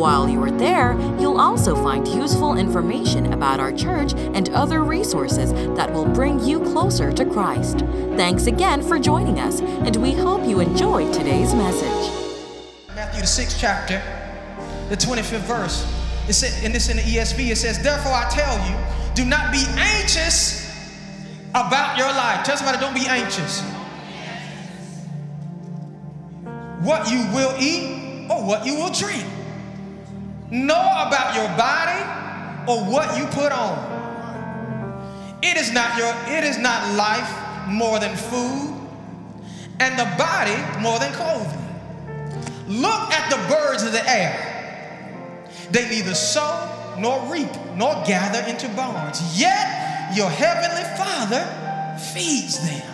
While you are there, you'll also find useful information about our church and other resources that will bring you closer to Christ. Thanks again for joining us, and we hope you enjoyed today's message. Matthew, the sixth chapter, the 25th verse. It said, and this in the ESV, it says, Therefore I tell you, do not be anxious about your life. Tell somebody, don't be anxious. What you will eat or what you will drink nor about your body or what you put on. It is not your it is not life more than food and the body more than clothing. Look at the birds of the air. They neither sow nor reap nor gather into barns, yet your heavenly Father feeds them.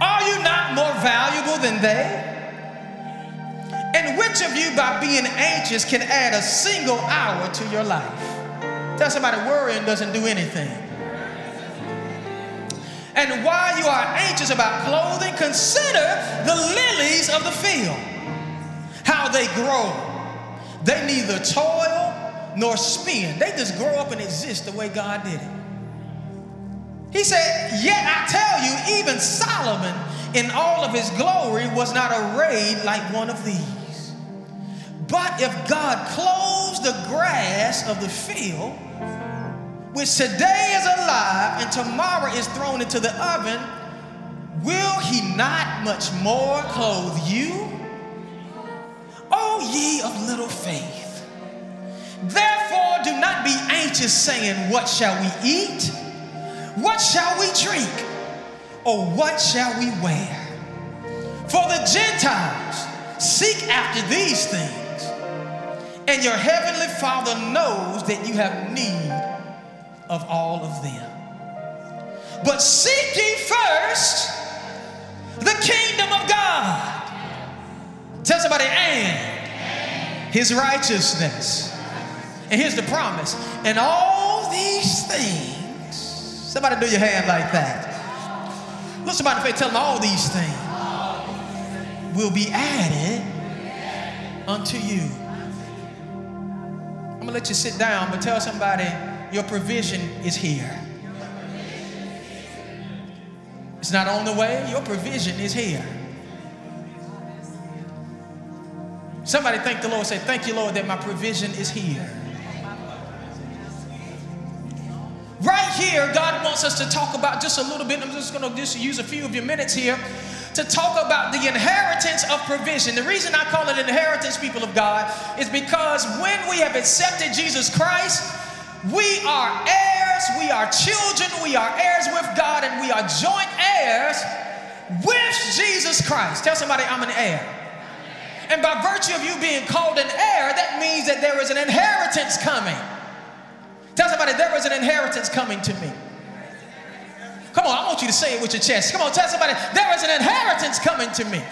Are you not more valuable than they? Which of you, by being anxious, can add a single hour to your life? Tell somebody worrying doesn't do anything. And while you are anxious about clothing, consider the lilies of the field, how they grow. They neither toil nor spin, they just grow up and exist the way God did it. He said, Yet I tell you, even Solomon in all of his glory was not arrayed like one of these. But if God clothes the grass of the field, which today is alive and tomorrow is thrown into the oven, will he not much more clothe you? O ye of little faith. Therefore, do not be anxious, saying, What shall we eat? What shall we drink? Or what shall we wear? For the Gentiles seek after these things and your heavenly Father knows that you have need of all of them. But seek ye first the kingdom of God. Tell somebody, and his righteousness. And here's the promise. And all these things, somebody do your hand like that. Look somebody face, tell them all these things will be added unto you. Gonna let you sit down, but tell somebody your provision is here. It's not on the way, your provision is here. Somebody thank the Lord, say, Thank you, Lord, that my provision is here. Right here, God wants us to talk about just a little bit. I'm just gonna just use a few of your minutes here to talk about the inheritance of provision. The reason I call it inheritance, people of God, is because when we have accepted Jesus Christ, we are heirs, we are children, we are heirs with God, and we are joint heirs with Jesus Christ. Tell somebody, I'm an heir. And by virtue of you being called an heir, that means that there is an inheritance coming. Tell somebody, there is an inheritance coming to me. Come on, I want you to say it with your chest. Come on, tell somebody, there is an inheritance coming to me.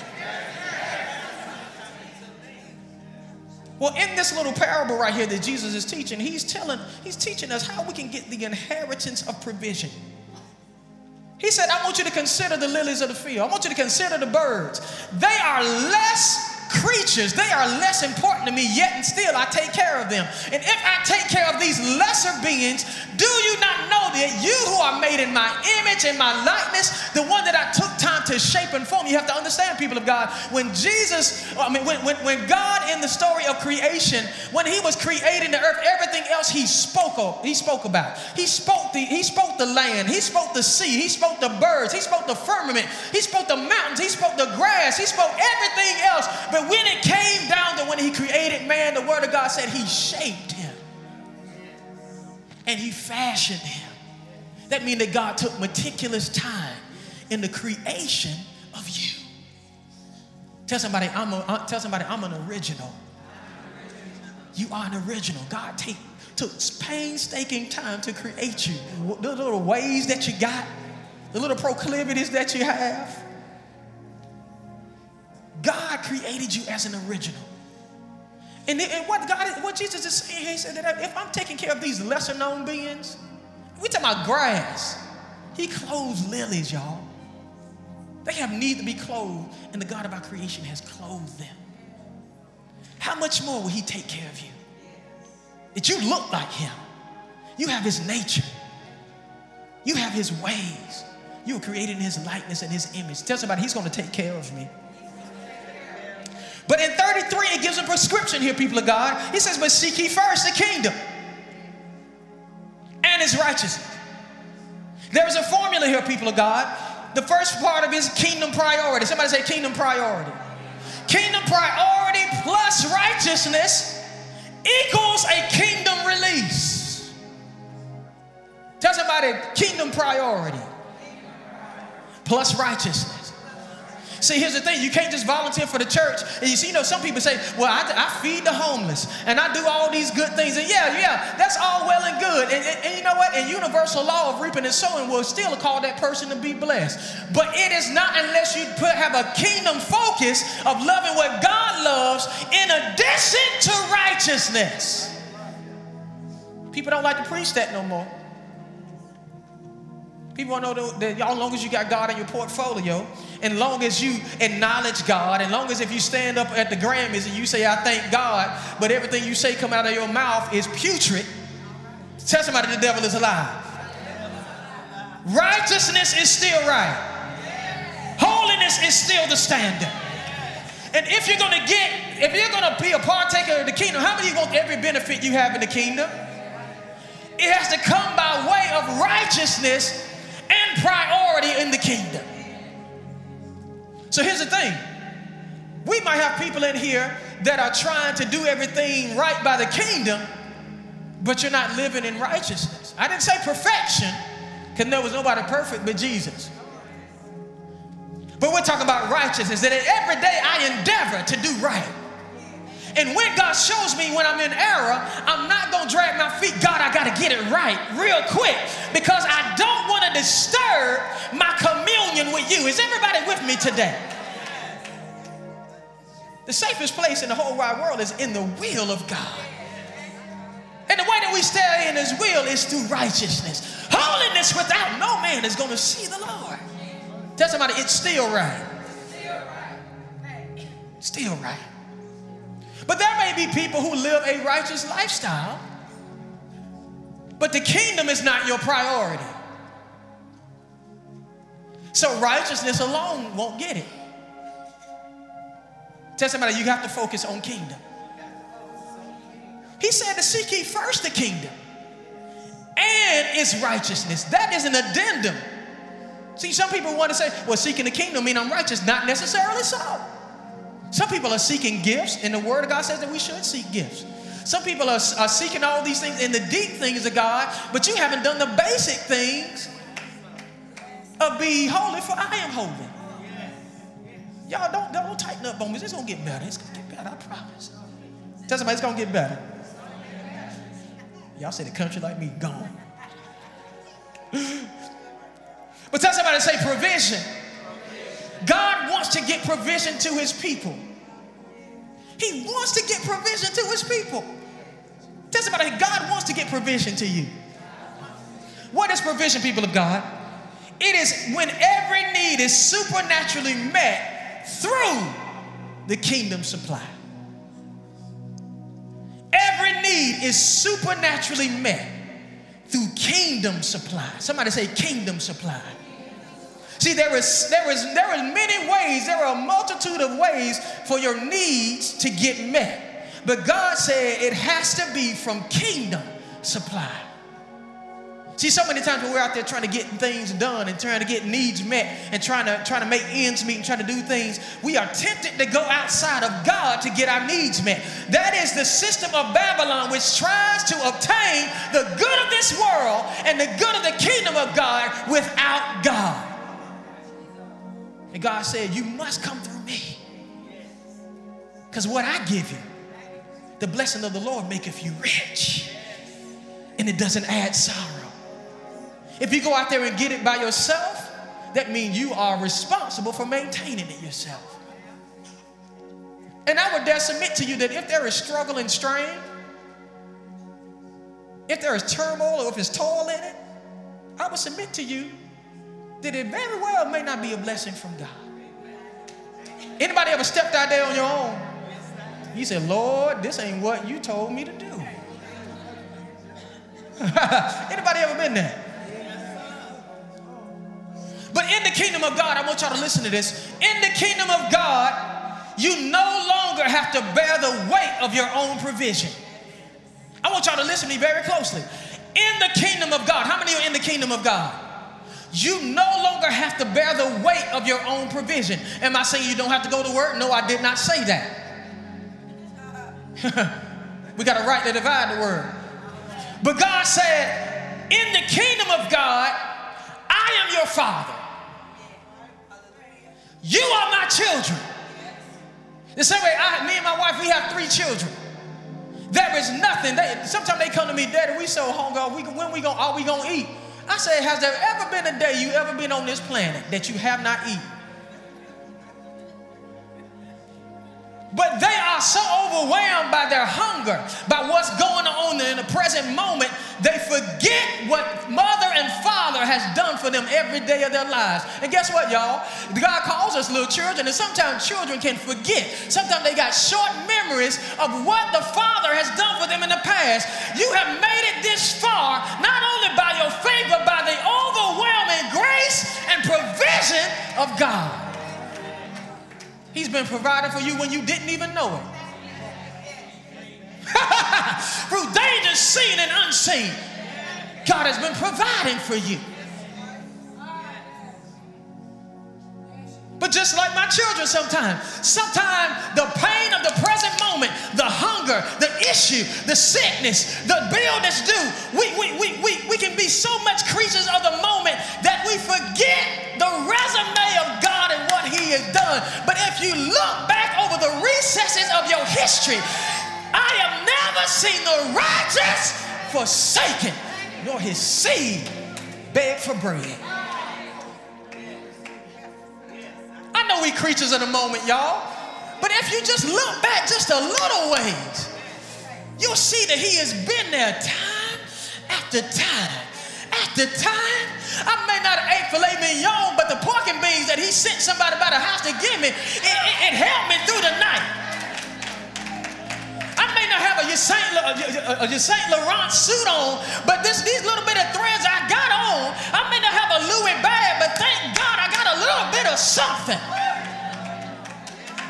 Well, in this little parable right here that Jesus is teaching, he's telling, he's teaching us how we can get the inheritance of provision. He said, I want you to consider the lilies of the field. I want you to consider the birds. They are less creatures, they are less important to me, yet and still I take care of them. And if I take care of these lesser beings, do you not know that you who are made in my image and my likeness, the one that I took time to shape and form, you have to understand, people of God, when Jesus, I mean, when, when, when God in the story of creation, when he was creating the earth, everything else he spoke of, he spoke about. He spoke the, he spoke the land, he spoke the sea, he spoke the birds, he spoke the firmament, he spoke the mountains, he spoke the grass, he spoke everything else. But but when it came down to when he created man, the word of God said he shaped him and he fashioned him. That means that God took meticulous time in the creation of you. Tell somebody, I'm a, uh, tell somebody, I'm an original. You are an original. God take took painstaking time to create you. The little ways that you got, the little proclivities that you have. God created you as an original. And, and what God, what Jesus is saying, He said that if I'm taking care of these lesser known beings, we talking about grass. He clothes lilies, y'all. They have need to be clothed, and the God of our creation has clothed them. How much more will He take care of you? That you look like Him. You have His nature. You have His ways. You were created in His likeness and His image. Tell somebody He's going to take care of me. But in 33, it gives a prescription here, people of God. He says, But seek ye first the kingdom and his righteousness. There's a formula here, people of God. The first part of his kingdom priority. Somebody say kingdom priority. Kingdom priority plus righteousness equals a kingdom release. Tell somebody kingdom priority plus righteousness. See, here's the thing you can't just volunteer for the church. And you see, you know, some people say, well, I, I feed the homeless and I do all these good things. And yeah, yeah, that's all well and good. And, and, and you know what? And universal law of reaping and sowing will still call that person to be blessed. But it is not unless you put, have a kingdom focus of loving what God loves in addition to righteousness. People don't like to preach that no more. People want to know that as long as you got God in your portfolio, and long as you acknowledge God, and long as if you stand up at the Grammys and you say, I thank God, but everything you say come out of your mouth is putrid, tell somebody the devil is alive. Righteousness is still right. Holiness is still the standard. And if you're going to get, if you're going to be a partaker of the kingdom, how many want every benefit you have in the kingdom? It has to come by way of righteousness priority in the kingdom. So here's the thing we might have people in here that are trying to do everything right by the kingdom, but you're not living in righteousness. I didn't say perfection, because there was nobody perfect but Jesus. But we're talking about righteousness, that every day I endeavor to do right. And when God shows me when I'm in error, I'm not going to drag my feet. God, I got to get it right real quick because I don't want to disturb my communion with you. Is everybody with me today? The safest place in the whole wide world is in the will of God. And the way that we stay in his will is through righteousness. Holiness without no man is going to see the Lord. Tell somebody, it's still right. Still right. But there may be people who live a righteous lifestyle, but the kingdom is not your priority. So righteousness alone won't get it. Tell somebody you have to focus on kingdom. He said to seek ye first the kingdom and its righteousness. That is an addendum. See, some people want to say, well, seeking the kingdom mean I'm righteous. Not necessarily so. Some people are seeking gifts, and the Word of God says that we should seek gifts. Some people are, are seeking all these things in the deep things of God, but you haven't done the basic things of be holy, for I am holy. Y'all don't, don't tighten up on me. It's gonna get better. It's gonna get better, I promise. Tell somebody it's gonna get better. Y'all say the country like me, gone. but tell somebody, say provision. God wants to get provision to his people. He wants to get provision to his people. Tell somebody, God wants to get provision to you. What is provision, people of God? It is when every need is supernaturally met through the kingdom supply. Every need is supernaturally met through kingdom supply. Somebody say kingdom supply. See, there is there is there are many ways, there are a multitude of ways for your needs to get met. But God said it has to be from kingdom supply. See, so many times when we're out there trying to get things done and trying to get needs met and trying to trying to make ends meet and trying to do things, we are tempted to go outside of God to get our needs met. That is the system of Babylon which tries to obtain the good of this world and the good of the kingdom of God without God. And God said, You must come through me. Because what I give you, the blessing of the Lord maketh you rich and it doesn't add sorrow. If you go out there and get it by yourself, that means you are responsible for maintaining it yourself. And I would dare submit to you that if there is struggle and strain, if there is turmoil or if there's toil in it, I would submit to you that it very well may not be a blessing from God. Anybody ever stepped out there on your own? You said, Lord, this ain't what you told me to do. Anybody ever been there? But in the kingdom of God, I want y'all to listen to this. In the kingdom of God, you no longer have to bear the weight of your own provision. I want y'all to listen to me very closely. In the kingdom of God, how many are in the kingdom of God? You no longer have to bear the weight of your own provision. Am I saying you don't have to go to work? No, I did not say that. we got to rightly divide the word. But God said, In the kingdom of God, I am your father. You are my children. The same way, I, me and my wife, we have three children. There is nothing. They, sometimes they come to me, Daddy, we so hungry. We, when we gonna, are we gonna eat? I say, has there ever been a day you ever been on this planet that you have not eaten? But they are so overwhelmed by their hunger, by what's going on in the present moment, they forget what mother and father has done for them every day of their lives. And guess what, y'all? God calls us little children, and sometimes children can forget. Sometimes they got short memories of what the father has done for them in the past. You have made it this far, not only by your faith, but by the overwhelming grace and provision of God. He's been providing for you when you didn't even know it. Through dangers seen and unseen, God has been providing for you. But just like my children sometimes, sometimes the pain of the present moment, the hunger, the issue, the sickness, the bill that's due, we, we, we, we, we can be so much creatures of the moment that we forget the resume of God and what He has done. But if you look back over the recesses of your history, I have never seen the righteous forsaken, nor his seed beg for bread. I know we creatures of the moment, y'all. But if you just look back just a little ways, you'll see that he has been there time after time after time. I may not have ate filet mignon, but the pork and beans that he sent somebody by the house to give me, it, it, it helped me through the night. I may not have Saint, a, a uh, uh, uh, Saint Laurent suit on, but this, these little bit of threads I got on, I may not have a Louis bag, but thank God I got a little bit of something.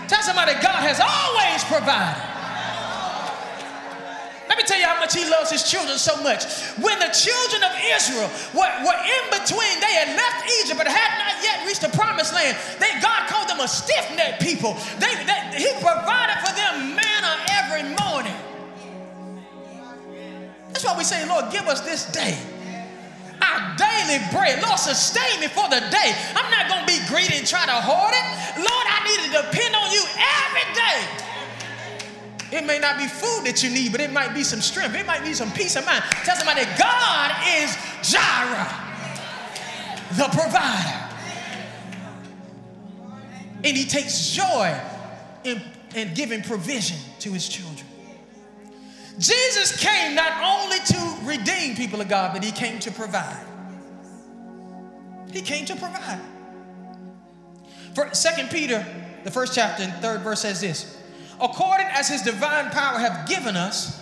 Tell somebody God has always provided. Let me tell you how much he loves his children so much. When the children of Israel were, were in between, they had left Egypt but had not yet reached the promised land. They, God called them a stiff-necked people. They, they, he provided for them manna every morning. That's why we say, Lord, give us this day our daily bread. Lord, sustain me for the day. I'm not going to be greedy and try to hoard it. Lord, I need to depend on you every day. It may not be food that you need, but it might be some strength. It might be some peace of mind. Tell somebody, God is Jireh, the provider. And he takes joy in, in giving provision to his children. Jesus came not only to redeem people of God, but he came to provide. He came to provide. For Second Peter, the first chapter and third verse says this: according as his divine power have given us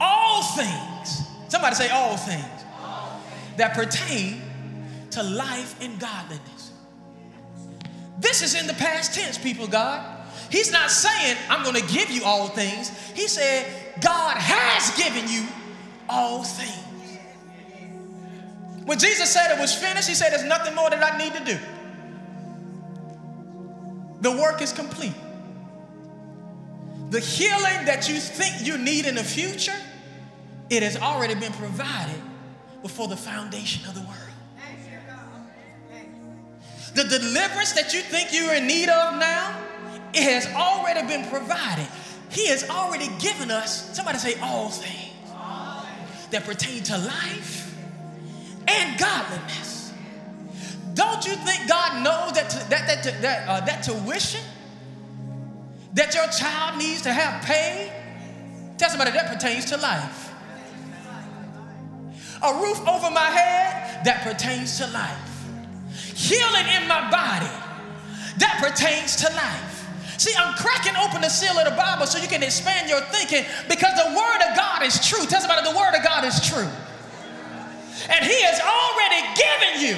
all things. Somebody say all things, all things. that pertain to life and godliness. This is in the past tense, people, God. He's not saying, I'm going to give you all things. He said, God has given you all things. When Jesus said it was finished, he said, There's nothing more that I need to do. The work is complete. The healing that you think you need in the future, it has already been provided before the foundation of the world. The deliverance that you think you're in need of now, it has already been provided. He has already given us, somebody say, all things. that pertain to life and godliness. Don't you think God knows that that that that, uh, that tuition that your child needs to have paid? Tell somebody that pertains to life. A roof over my head that pertains to life. Healing in my body that pertains to life. See, I'm cracking open the seal of the Bible so you can expand your thinking because the Word of God is true. Tell somebody the Word of God is true. And He has already given you.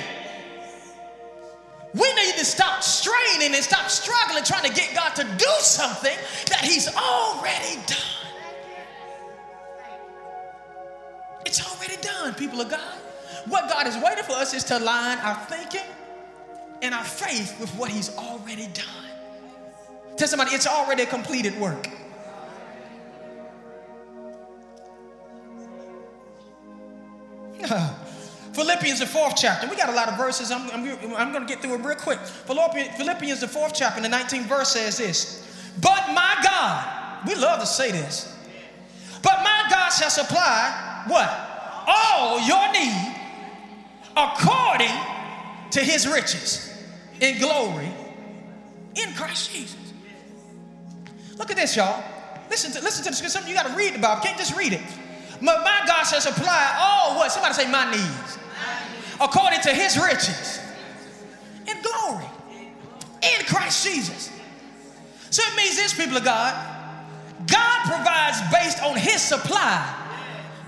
We need to stop straining and stop struggling trying to get God to do something that He's already done. It's already done, people of God. What God is waiting for us is to align our thinking and our faith with what He's already done. Tell somebody, it's already a completed work. Philippians, the fourth chapter. We got a lot of verses. I'm, I'm, I'm going to get through it real quick. Philippians, the fourth chapter, the 19th verse says this But my God, we love to say this, but my God shall supply what? All your need according to his riches in glory in Christ Jesus. Look at this, y'all. Listen to listen to this. Something you got to read about. You can't just read it. But my God shall supply all what? Somebody say my needs. According to his riches in glory in Christ Jesus. So it means this, people of God. God provides based on his supply,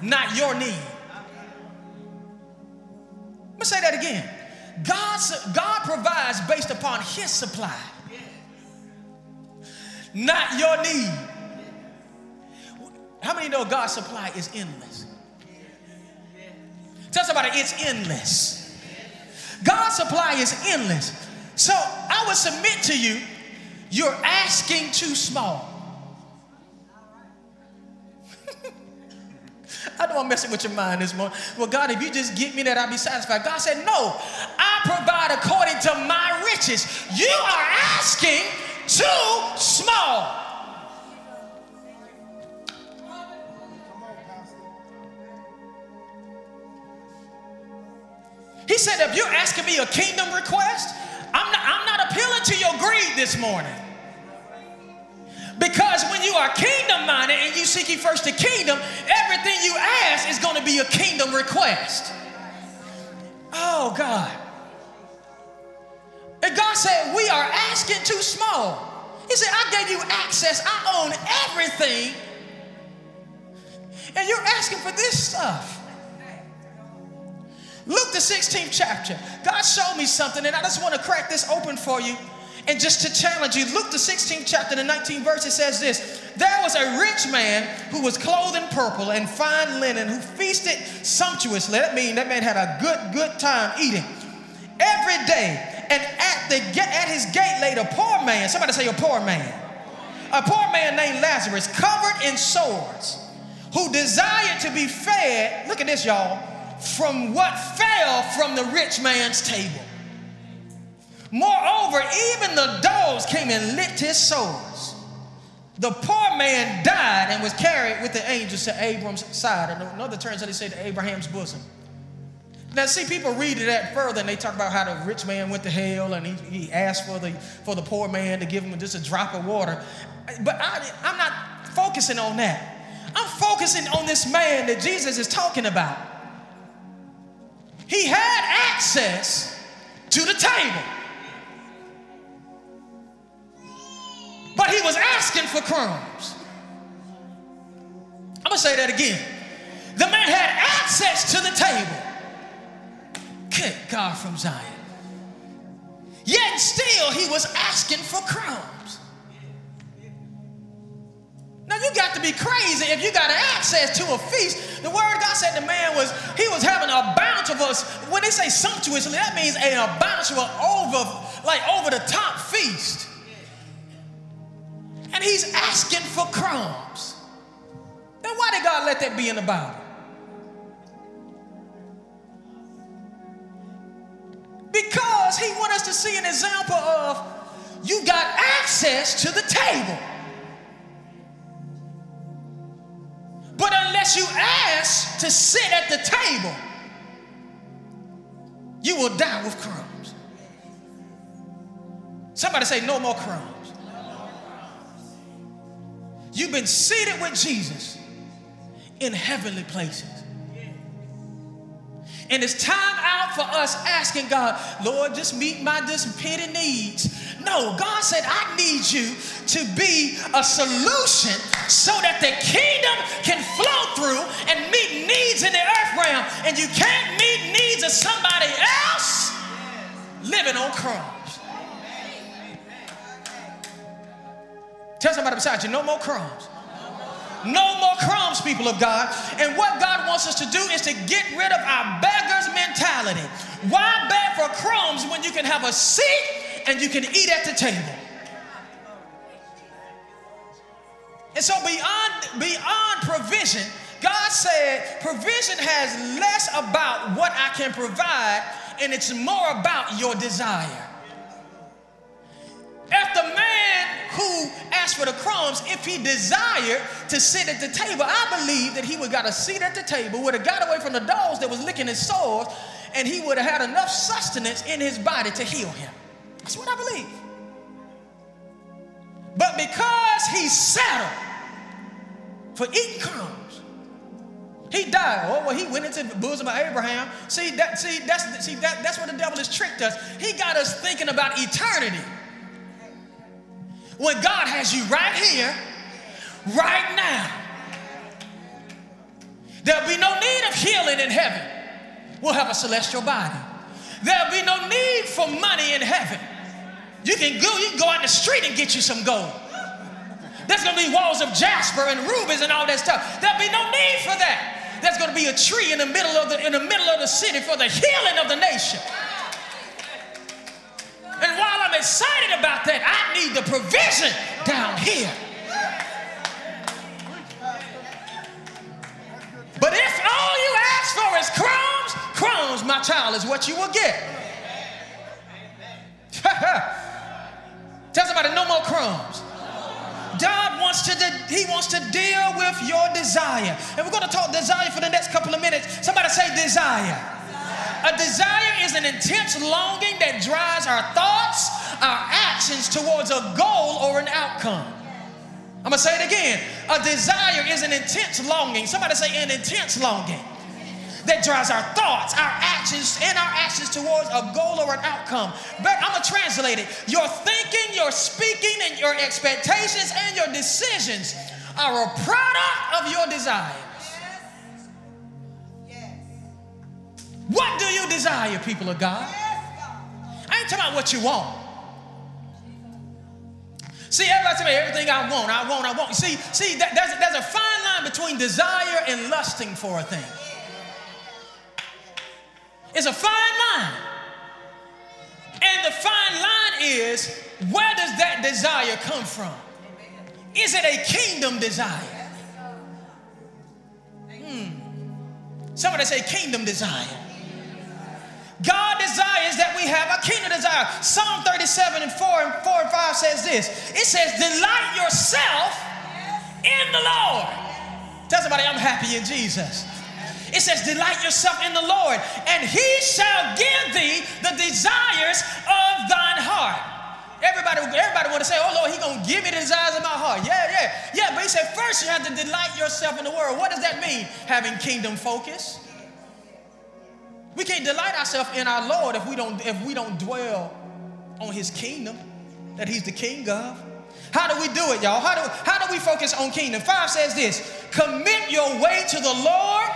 not your need. Let me say that again. God, God provides based upon his supply not your need. How many know God's supply is endless? Tell somebody it's endless. God's supply is endless. So I would submit to you, you're asking too small. I know I'm messing with your mind this morning. Well, God, if you just get me that, I'll be satisfied. God said, No, I provide according to my riches. You are asking too small. He said, if you're asking me a kingdom request, I'm not, I'm not appealing to your greed this morning. Because when you are kingdom minded and you seek first the kingdom, everything you ask is going to be a kingdom request. Oh, God. And God said, We are asking too small. He said, I gave you access, I own everything. And you're asking for this stuff. Luke, the 16th chapter. God showed me something, and I just want to crack this open for you. And just to challenge you, Luke, the 16th chapter, the 19th verse, it says this There was a rich man who was clothed in purple and fine linen, who feasted sumptuously. That means that man had a good, good time eating every day and at, the, at his gate laid a poor man. Somebody say a poor man. A poor man named Lazarus, covered in sores, who desired to be fed, look at this, y'all, from what fell from the rich man's table. Moreover, even the dogs came and licked his sores. The poor man died and was carried with the angels to Abram's side. Another terms they say to Abraham's bosom. Now, see, people read it that further and they talk about how the rich man went to hell and he, he asked for the, for the poor man to give him just a drop of water. But I, I'm not focusing on that. I'm focusing on this man that Jesus is talking about. He had access to the table, but he was asking for crumbs. I'm gonna say that again. The man had access to the table Good God from Zion. Yet still he was asking for crumbs. Now you got to be crazy if you got access to a feast. The word God said the man was, he was having a bountiful, when they say sumptuously, that means a, a bountiful over, like over the top feast. And he's asking for crumbs. Then why did God let that be in the Bible? He wants us to see an example of you got access to the table. But unless you ask to sit at the table, you will die with crumbs. Somebody say, No more crumbs. You've been seated with Jesus in heavenly places. And it's time out for us asking God, Lord, just meet my petty needs. No, God said, I need you to be a solution so that the kingdom can flow through and meet needs in the earth realm. And you can't meet needs of somebody else living on crumbs. Tell somebody beside you, no more crumbs. No more crumbs, people of God. And what God wants us to do is to get rid of our beggar's mentality. Why beg for crumbs when you can have a seat and you can eat at the table? And so beyond beyond provision, God said provision has less about what I can provide and it's more about your desire. For the crumbs, if he desired to sit at the table, I believe that he would got a seat at the table, would have got away from the dogs that was licking his sores, and he would have had enough sustenance in his body to heal him. That's what I believe. But because he settled for eating crumbs, he died. Oh, well, he went into the bosom of Abraham. See, that, see, that's, see that, that's what the devil has tricked us. He got us thinking about eternity when God has you right here, right now. There'll be no need of healing in heaven. We'll have a celestial body. There'll be no need for money in heaven. You can go, you can go out the street and get you some gold. There's gonna be walls of jasper and rubies and all that stuff. There'll be no need for that. There's gonna be a tree in the middle of the in the middle of the city for the healing of the nation. I'm excited about that, I need the provision down here. But if all you ask for is crumbs, crumbs, my child, is what you will get. Tell somebody, no more crumbs. God wants to de- He wants to deal with your desire. And we're going to talk desire for the next couple of minutes. Somebody say desire. A desire is an intense longing that drives our thoughts, our actions towards a goal or an outcome. I'm gonna say it again. A desire is an intense longing. Somebody say an intense longing that drives our thoughts, our actions, and our actions towards a goal or an outcome. But I'm gonna translate it. Your thinking, your speaking, and your expectations and your decisions are a product of your desire. What do you desire, people of God? I ain't talking about what you want. See, everybody tell me everything I want, I want, I want. See, see, that, there's, there's a fine line between desire and lusting for a thing. It's a fine line. And the fine line is where does that desire come from? Is it a kingdom desire? Hmm. Somebody say kingdom desire. God desires that we have a kingdom desire. Psalm 37 and 4 and 4 and 5 says this. It says, delight yourself in the Lord. Tell somebody I'm happy in Jesus. It says, delight yourself in the Lord, and he shall give thee the desires of thine heart. Everybody, everybody want to say, oh Lord, he gonna give me the desires of my heart. Yeah, yeah, yeah. But he said, first you have to delight yourself in the word. What does that mean? Having kingdom focus. We can't delight ourselves in our Lord if we don't if we don't dwell on his kingdom that he's the king of. How do we do it, y'all? How do, how do we focus on kingdom? Five says this commit your way to the Lord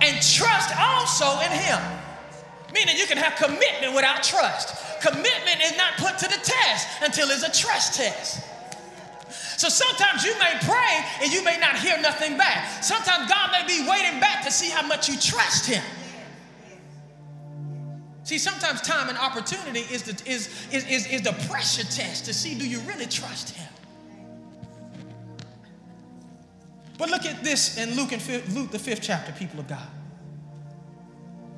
and trust also in him. Meaning you can have commitment without trust. Commitment is not put to the test until it's a trust test. So sometimes you may pray and you may not hear nothing back. Sometimes God may be waiting back to see how much you trust him. See, sometimes time and opportunity is the, is, is, is, is the pressure test to see do you really trust him? But look at this in Luke, and Luke, the fifth chapter, people of God.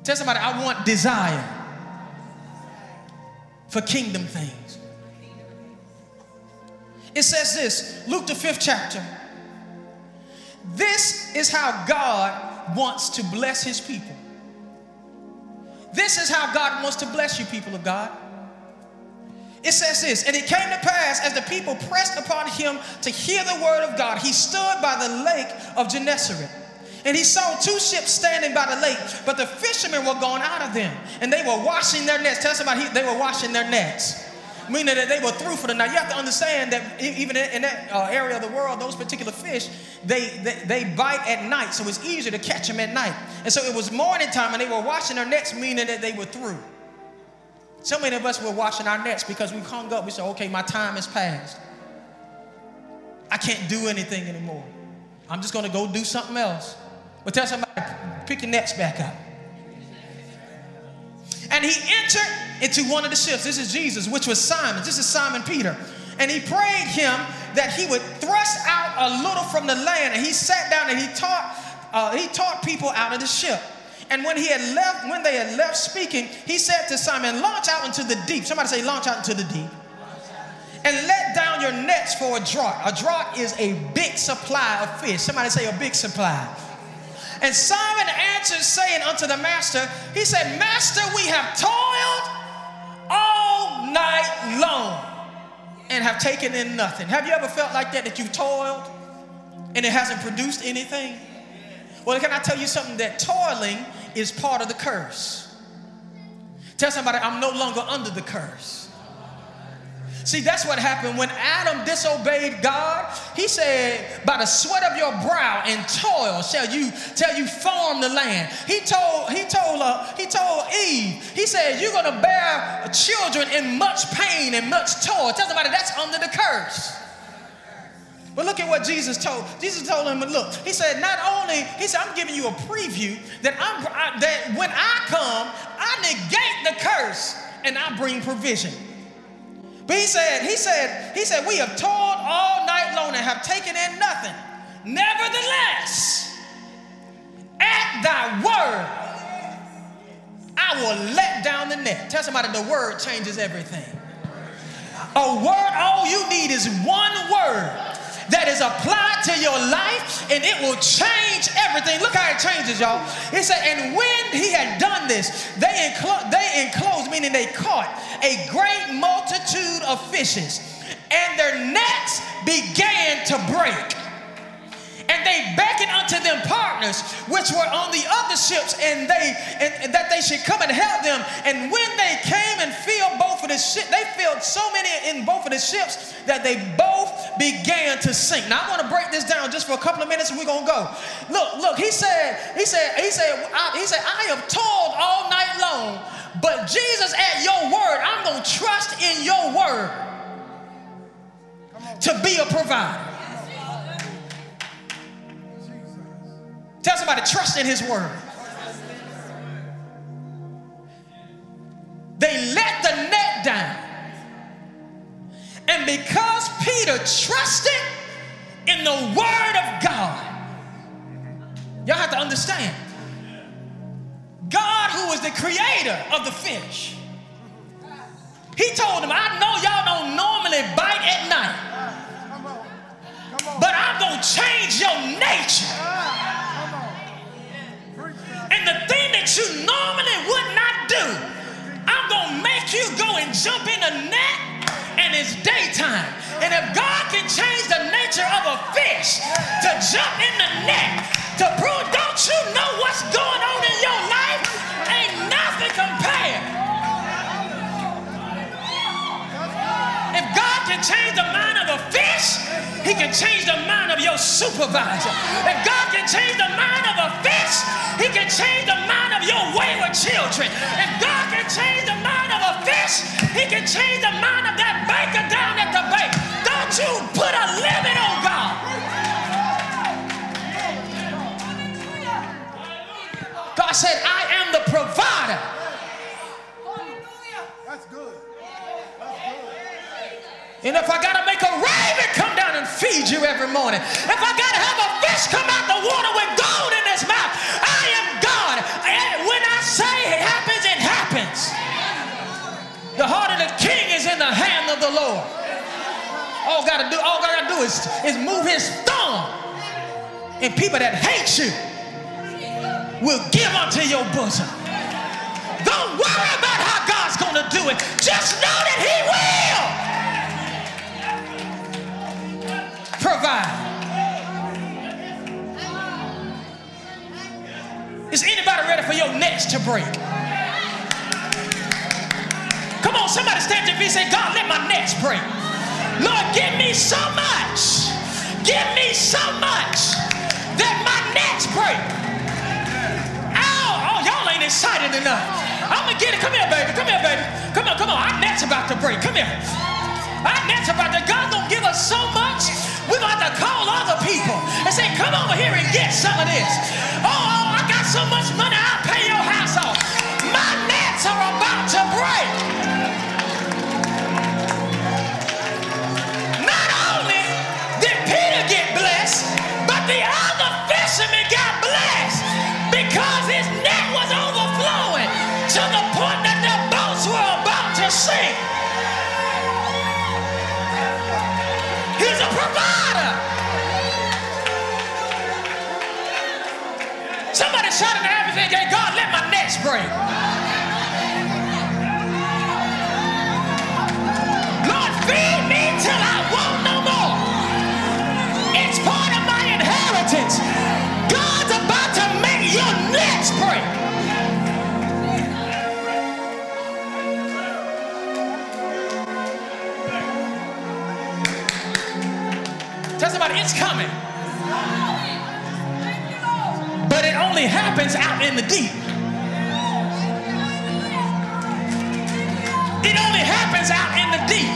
Tell somebody, I want desire for kingdom things. It says this, Luke, the fifth chapter. This is how God wants to bless his people. This is how God wants to bless you, people of God. It says this, and it came to pass as the people pressed upon him to hear the word of God, he stood by the lake of Gennesaret. And he saw two ships standing by the lake, but the fishermen were gone out of them, and they were washing their nets. Tell somebody they were washing their nets meaning that they were through for the night. You have to understand that even in that uh, area of the world, those particular fish, they, they, they bite at night, so it's easier to catch them at night. And so it was morning time, and they were washing their nets, meaning that they were through. So many of us were washing our nets because we hung up. We said, okay, my time has passed. I can't do anything anymore. I'm just going to go do something else. But tell somebody, pick your nets back up. And he entered into one of the ships. This is Jesus, which was Simon. This is Simon Peter. And he prayed him that he would thrust out a little from the land. And he sat down and he taught, uh, he taught people out of the ship. And when he had left, when they had left speaking, he said to Simon, Launch out into the deep. Somebody say, Launch out into the deep. And let down your nets for a draught. A draught is a big supply of fish. Somebody say, A big supply. And Simon answered, saying unto the master, He said, Master, we have toiled all night long and have taken in nothing. Have you ever felt like that, that you've toiled and it hasn't produced anything? Well, can I tell you something? That toiling is part of the curse. Tell somebody, I'm no longer under the curse. See, that's what happened when Adam disobeyed God. He said, By the sweat of your brow and toil shall you shall you farm the land. He told, he told, uh, he told Eve, he said, You're gonna bear children in much pain and much toil. Tell somebody that's under the curse. But look at what Jesus told. Jesus told him, look, he said, not only, he said, I'm giving you a preview that I'm I, that when I come, I negate the curse and I bring provision. But he said, he said, he said, we have toiled all night long and have taken in nothing. Nevertheless, at thy word, I will let down the net. Tell somebody the word changes everything. A word, all you need is one word that is applied to your life and it will change everything. Look how it changes, y'all. It said, and when he had done this, they, enclo- they enclosed, meaning they caught a great multitude of fishes, and their nets began to break. And they beckoned unto them partners which were on the other ships, and they and, and that they should come and help them. And when they came and filled both of the ships, they filled so many in both of the ships that they both began to sink. Now I want to break this down just for a couple of minutes, and we're gonna go. Look, look. He said, he said, he said, I, he said, I have toiled all night long, but Jesus, at your word, I'm gonna trust in your word to be a provider. Tell somebody, trust in his word. They let the net down. Because Peter trusted in the word of God, y'all have to understand God, who is the creator of the fish, he told him, I know y'all don't normally bite at night, but I'm going to change your nature. And the thing that you normally would not do, I'm going to make you go and jump in a net it's daytime. And if God can change the nature of a fish to jump in the net to prove, don't you know what's going on in your life? Ain't nothing compared. If God can change the mind of a fish, he can change the mind of your supervisor. If God can change the mind of a fish, He can change the mind of your wayward children. If God can change the mind of a fish, He can change the mind of that banker down at the bank. Don't you put a limit on God. God said, I am the provider. That's good. And if I gotta make a raven come down and feed you every morning, if I gotta have a fish come out the water with gold in his mouth, I am God. And when I say it happens, The heart of the king is in the hand of the Lord. All gotta do, all gotta do is, is move his thumb. And people that hate you, will give unto your bosom. Don't worry about how God's to do it. Just know that He will provide. Is anybody ready for your nets to break? Come on, somebody stand to and say, God, let my nets break. Lord, give me so much. Give me so much that my nets break. Ow, oh, y'all ain't excited enough. I'm gonna get it. Come here, baby. Come here, baby. Come on, come on. Our net's about to break. Come here. Our net's about to. God gonna give us so much. We're gonna have to call other people and say, come over here and get some of this. Oh, oh I got so much money, I'll my. Lord, feed me till I want no more. It's part of my inheritance. God's about to make your nets break. Tell somebody it's coming. But it only happens out in the deep. Happens out in the deep.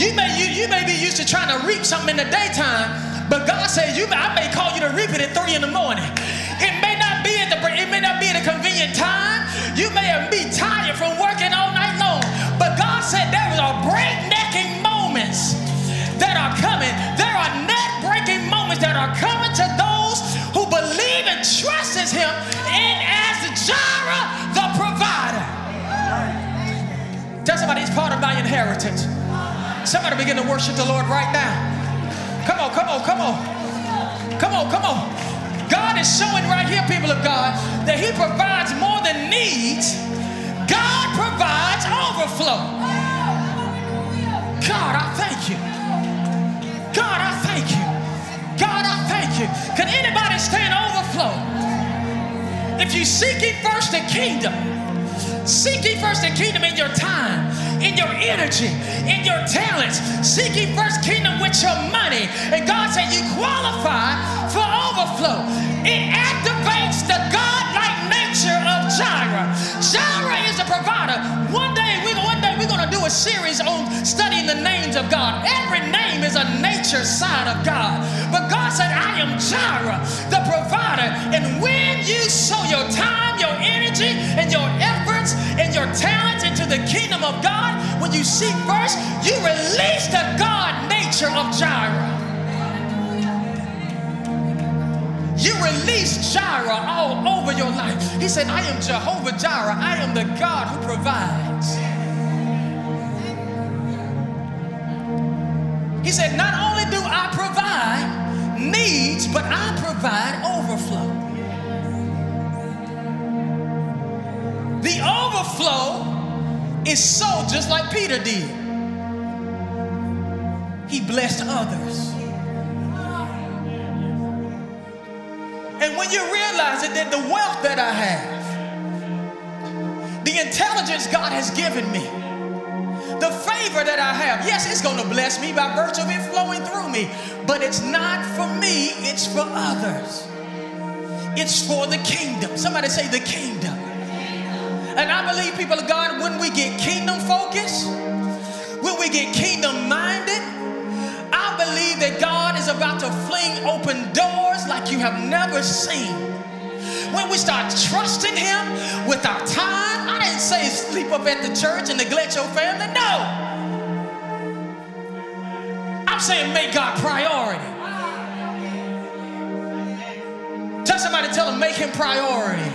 You may, you, you may be used to trying to reap something in the daytime, but God says you I may call you to reap it at three in the morning. It may not be at the it may not be at a convenient time. You may be tired Tell somebody it's part of my inheritance. Somebody begin to worship the Lord right now. Come on, come on, come on. Come on, come on. God is showing right here, people of God, that He provides more than needs. God provides overflow. God, I thank you. God, I thank you. God, I thank you. Can anybody stand overflow? If you seek ye first the kingdom, seek ye first the kingdom in your time, in your energy, in your talents. Seek ye first kingdom with your money. And God said you qualify for overflow. It activates the God-like nature of Jireh. Jireh is a provider. One day we one day we're gonna do a series on studying the names of God. Every name is a nature side of God. But God said, I am Jireh, the provider. And when you sow your time, your energy, and your efforts and your talents into the kingdom of God, when you seek first, you release the God nature of Jireh. You release Jireh all over your life. He said, I am Jehovah Jireh. I am the God who provides. He said, Not only do I provide needs, but I provide overflow. Overflow is so just like Peter did. He blessed others. And when you realize it, that the wealth that I have, the intelligence God has given me, the favor that I have, yes, it's going to bless me by virtue of it flowing through me, but it's not for me, it's for others. It's for the kingdom. Somebody say the kingdom. I believe, people of God, when we get kingdom focused, when we get kingdom minded, I believe that God is about to fling open doors like you have never seen. When we start trusting Him with our time, I didn't say sleep up at the church and neglect your family. No. I'm saying make God priority. Tell somebody, tell them, make him priority.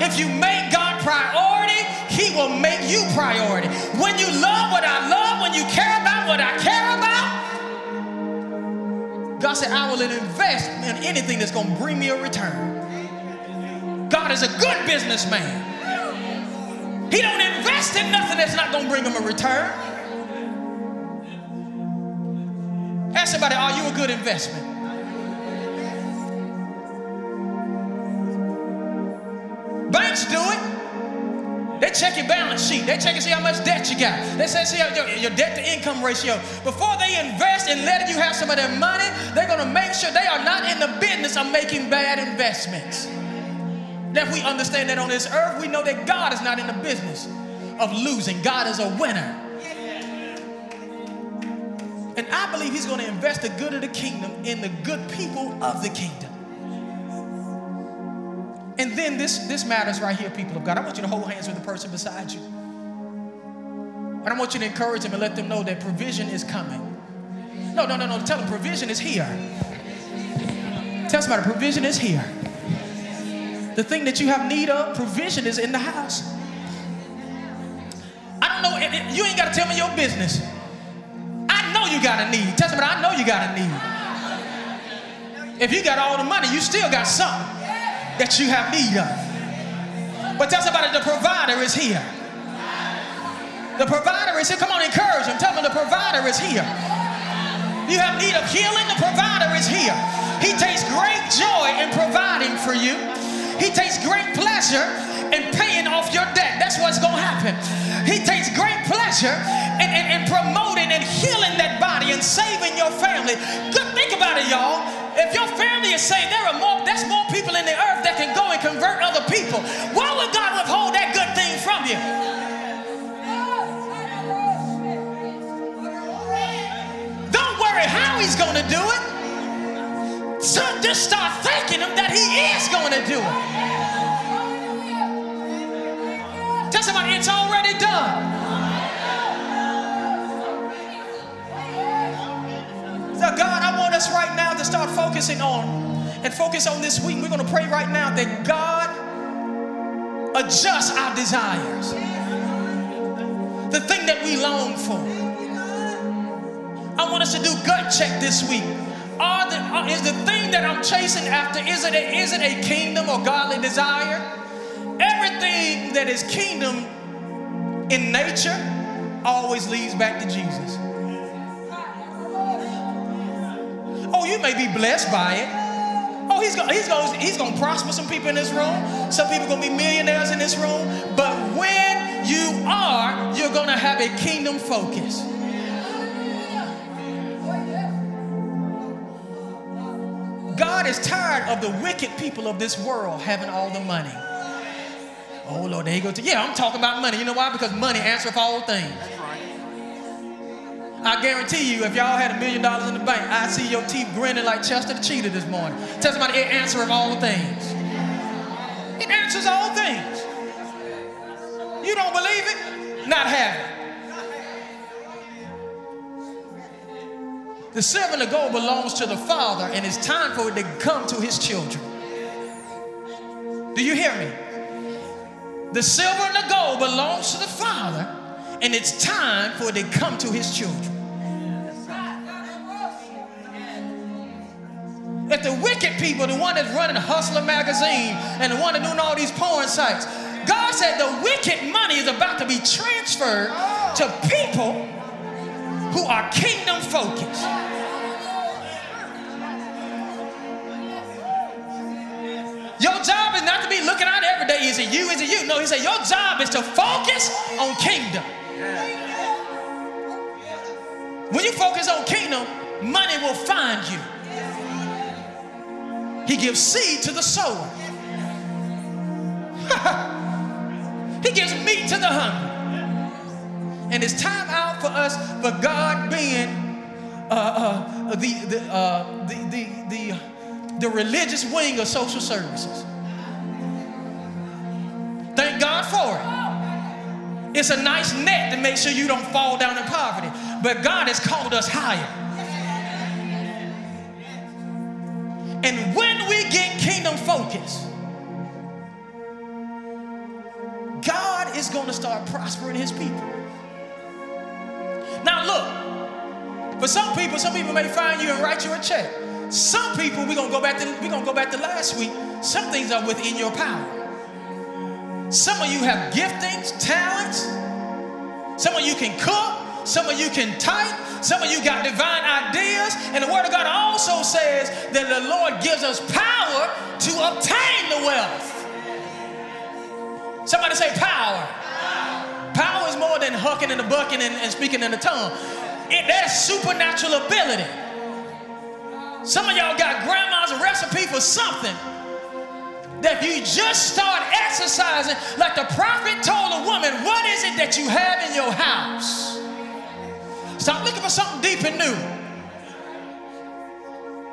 If you make God priority, he will make you priority. When you love what I love, when you care about what I care about, God said, I will invest in anything that's going to bring me a return. God is a good businessman. He don't invest in nothing that's not going to bring him a return. Ask somebody, are you a good investment? Banks do it. They check your balance sheet. They check and see how much debt you got. They say, see your, your debt to income ratio. Before they invest in letting you have some of their money, they're going to make sure they are not in the business of making bad investments. That we understand that on this earth, we know that God is not in the business of losing. God is a winner. And I believe He's going to invest the good of the kingdom in the good people of the kingdom. And then this, this matters right here, people of God. I want you to hold hands with the person beside you. And I want you to encourage them and let them know that provision is coming. No, no, no, no. Tell them provision is here. Tell somebody provision is here. The thing that you have need of, provision is in the house. I don't know, you ain't got to tell me your business. I know you got a need. Tell somebody, I know you got a need. If you got all the money, you still got something that you have need of. But tell somebody the provider is here. The provider is here. Come on, encourage him. Tell him the provider is here. You have need of healing, the provider is here. He takes great joy in providing for you. He takes great pleasure in paying off your debt. That's what's going to happen. He takes great pleasure in, in, in promoting and healing that body and saving your family. Good, think about it, y'all. If your family is saved, there are more, that's more people in the earth that can go and convert other people. Why would God withhold that good thing from you? Don't worry how he's going to do it. So just start thanking him that he is going to do it. Tell somebody it's already done. So God, I want us right now to start focusing on and focus on this week. We're going to pray right now that God adjust our desires. The thing that we long for. I want us to do gut check this week. Are the, are, is the thing that I'm chasing after, is it, a, is it a kingdom or godly desire? Everything that is kingdom in nature always leads back to Jesus. You may be blessed by it. Oh, he's going he's gonna, he's gonna prosper some people in this room. Some people gonna be millionaires in this room. But when you are, you're gonna have a kingdom focus. God is tired of the wicked people of this world having all the money. Oh Lord, there you go. To, yeah, I'm talking about money. You know why? Because money answers all things. I guarantee you, if y'all had a million dollars in the bank, I'd see your teeth grinning like Chester the Cheetah this morning. Tell somebody it answers all things. It answers all things. You don't believe it? Not have it. The silver and the gold belongs to the Father, and it's time for it to come to his children. Do you hear me? The silver and the gold belongs to the Father, and it's time for it to come to his children. If the wicked people, the one that's running Hustler magazine and the one that's doing all these porn sites, God said the wicked money is about to be transferred to people who are kingdom focused. Your job is not to be looking out every day. Is it you? Is it you? No, he said your job is to focus on kingdom. When you focus on kingdom, money will find you. He gives seed to the sower. he gives meat to the hungry. And it's time out for us, for God being uh, uh, the, the, uh, the, the, the, the religious wing of social services. It's a nice net to make sure you don't fall down in poverty. But God has called us higher. And when we get kingdom focus, God is going to start prospering his people. Now, look, for some people, some people may find you and write you a check. Some people, we're gonna go back to we're gonna go back to last week. Some things are within your power. Some of you have giftings, talents. Some of you can cook. Some of you can type. Some of you got divine ideas. And the Word of God also says that the Lord gives us power to obtain the wealth. Somebody say power. Power is more than hucking and the bucking and, and speaking in the tongue. It, there's supernatural ability. Some of y'all got grandma's recipe for something that if you just start exercising, like the prophet told a woman, What is it that you have in your house? Stop looking for something deep and new.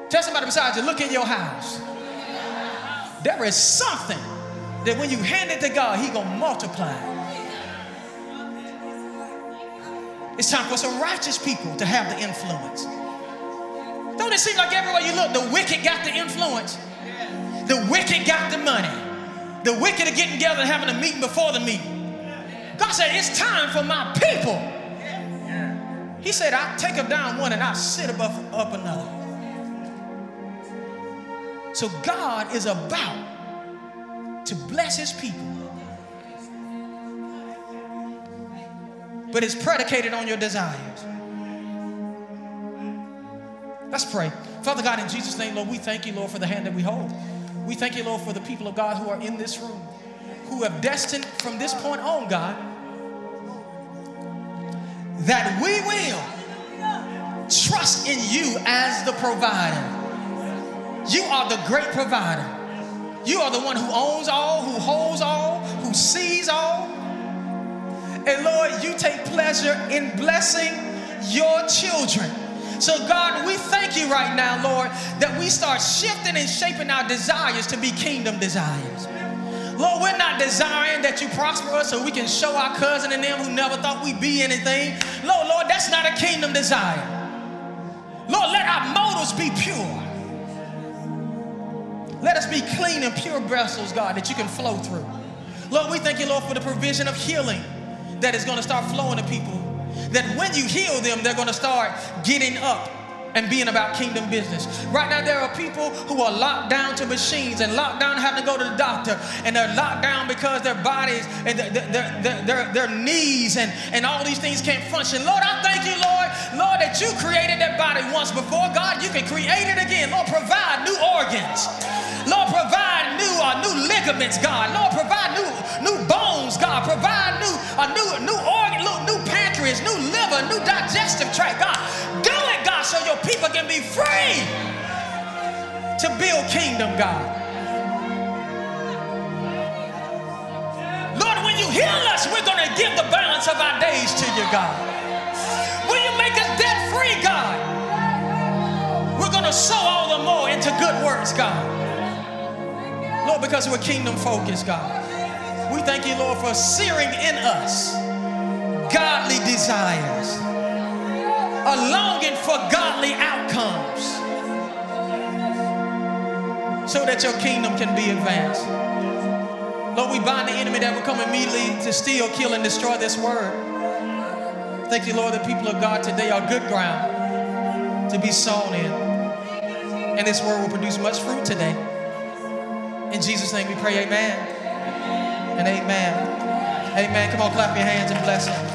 Tell somebody beside you, look in your house. There is something that when you hand it to God, He gonna multiply. It's time for some righteous people to have the influence. Don't it seem like everywhere you look, the wicked got the influence? The wicked got the money. The wicked are getting together and having a meeting before the meeting. God said, It's time for my people. He said, I'll take them down one and I'll sit above up another. So God is about to bless his people. But it's predicated on your desires. Let's pray. Father God, in Jesus' name, Lord, we thank you, Lord, for the hand that we hold. We thank you, Lord, for the people of God who are in this room, who have destined from this point on, God, that we will trust in you as the provider. You are the great provider. You are the one who owns all, who holds all, who sees all. And Lord, you take pleasure in blessing your children. So, God, we thank you right now, Lord, that we start shifting and shaping our desires to be kingdom desires. Lord, we're not desiring that you prosper us so we can show our cousin and them who never thought we'd be anything. Lord, Lord, that's not a kingdom desire. Lord, let our motives be pure. Let us be clean and pure vessels, God, that you can flow through. Lord, we thank you, Lord, for the provision of healing that is going to start flowing to people that when you heal them, they're going to start getting up and being about kingdom business. Right now, there are people who are locked down to machines and locked down having to go to the doctor, and they're locked down because their bodies and their, their, their, their, knees and, and all these things can't function. Lord, I thank you, Lord, Lord, that you created that body once before. God, you can create it again. Lord, provide new organs. Lord, provide new uh, new ligaments, God. Lord, provide new new bones, God. Provide new a uh, new new organ, new new liver, new digestive tract, God. Do it, God, so your people can be free to build kingdom, God. Lord, when you heal us, we're going to give the balance of our days to you, God. Will you make us debt free, God? We're going to sow all the more into good works, God. Lord, because we're kingdom focused, God. We thank you, Lord, for searing in us godly desires a longing for godly outcomes so that your kingdom can be advanced. Lord, we bind the enemy that will come immediately to steal, kill, and destroy this word. Thank you, Lord, the people of God today are good ground to be sown in. And this word will produce much fruit today. In Jesus' name we pray, amen. And amen. Amen. Come on, clap your hands and bless him.